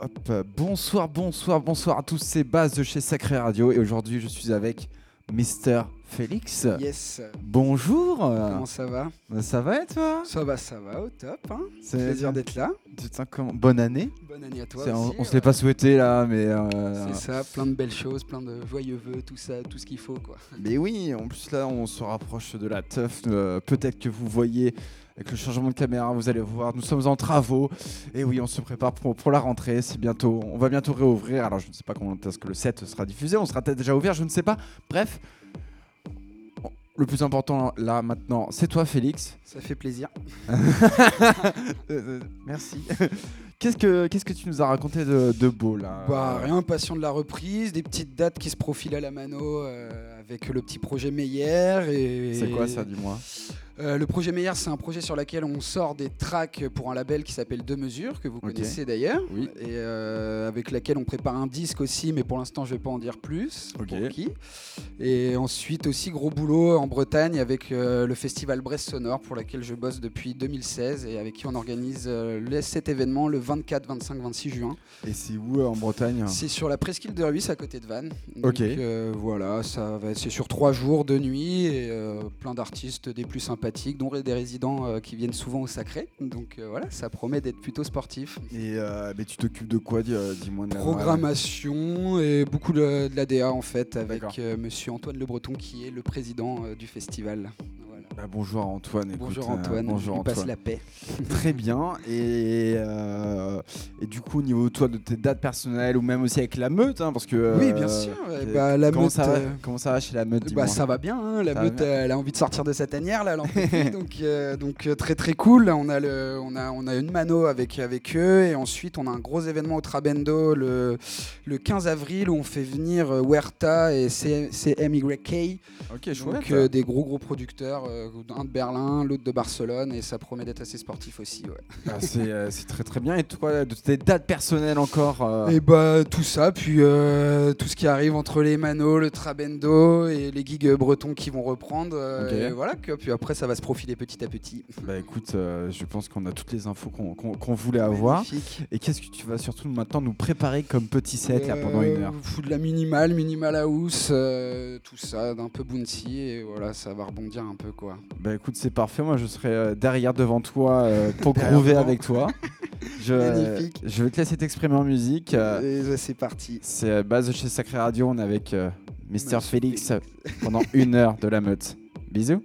Hop, bonsoir, bonsoir, bonsoir à tous, c'est Baz de chez Sacré Radio et aujourd'hui je suis avec Mister Félix. Yes. Bonjour. Comment ça va? Ça va et toi? Ça va, ça va, au top. Hein C'est plaisir d'être là. Putain, comment- Bonne année? Bonne année à toi. C'est- on on se euh, l'est pas souhaité là, mais. euh, C'est ça, plein de belles choses, plein de joyeux vœux, tout ça, tout ce qu'il faut quoi. Mais oui, en plus là, on se rapproche de la teuf. euh, Peut-être que vous voyez avec le changement de caméra, vous allez voir, nous sommes en travaux. Et oui, on se prépare pour, pour la rentrée. C'est bientôt, on va bientôt réouvrir. Alors, je ne sais pas comment est-ce que le set sera diffusé. On sera peut-être déjà ouvert, je ne sais pas. Bref, le plus important là maintenant, c'est toi, Félix. Ça fait plaisir. Euh, euh, merci. Qu'est-ce que qu'est-ce que tu nous as raconté de, de beau là? Bah rien, passion de la reprise, des petites dates qui se profilent à la mano euh, avec le petit projet Meyer. Et... C'est quoi ça, dis-moi? Euh, le projet Meyer, c'est un projet sur lequel on sort des tracks pour un label qui s'appelle Deux Mesures, que vous connaissez d'ailleurs, Oui. et euh, avec laquelle on prépare un disque aussi, mais pour l'instant je vais pas en dire plus. Ok. Pour qui. Et ensuite aussi gros boulot en Bretagne avec euh, le festival Brest Sonore, pour lequel je bosse depuis 2016 et avec qui on organise cet événement le 24, 25, 26 juin. Et c'est où en Bretagne? C'est sur la presqu'île de Ruisse à côté de Vannes. Ok. Donc, voilà, ça va, c'est sur trois jours, deux nuits et euh, plein d'artistes des plus sympathiques, dont des résidents euh, qui viennent souvent au Sacré. Donc euh, voilà, ça promet d'être plutôt sportif. Et mais tu t'occupes de quoi dis- Dis-moi. de la- Programmation et beaucoup de, de l'ADA en fait avec Monsieur Antoine Le Breton qui est le président du festival. Bah, bonjour Antoine. écoute, bonjour euh, Antoine, il passe la paix. Très bien. Et, euh, et du coup, au niveau toi de tes dates personnelles ou même aussi avec la meute, hein, parce que. oui, euh, bien sûr. bah, la comment meute, ça va Comment ça va chez la meute Bah ça va bien, hein, la Ça meute elle a envie de sortir de sa tanière là, donc donc très très cool. On a le on a on a une mano avec avec eux et ensuite on a un gros événement au Trabendo le le 15 avril où on fait venir Huerta et CMYK, Ok, chouette. donc des gros gros producteurs, euh, un de Berlin, l'autre de Barcelone et ça promet d'être assez sportif aussi. Ouais. Ah, c'est euh, c'est très très bien. Et toi, de tes dates personnelles encore euh, Et bah tout ça, puis tout ce qui arrive entre les manos, le Trabendo et les gigs bretons qui vont reprendre. et voilà, que, puis après ça va se profiler petit à petit. Bah écoute, je pense qu'on a toutes les infos qu'on voulait avoir. Magnifique. Et qu'est-ce que tu vas surtout maintenant nous préparer comme petit set là pendant une heure? fou de la minimale, minimal house, tout ça, d'un peu bounty, et voilà, ça va rebondir un peu quoi. Bah écoute, c'est parfait. Moi, je serai euh, derrière devant toi euh, pour groover avec toi. Je, Magnifique. je vais te laisser t'exprimer en musique. euh, bah, c'est parti. C'est base chez Sacré Radio. On est avec Mister Félix pendant une heure de la meute. Bisous.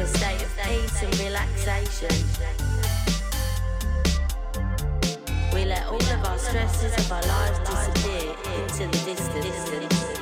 a state of peace and relaxation. We let all of our stresses of our lives disappear into the distance.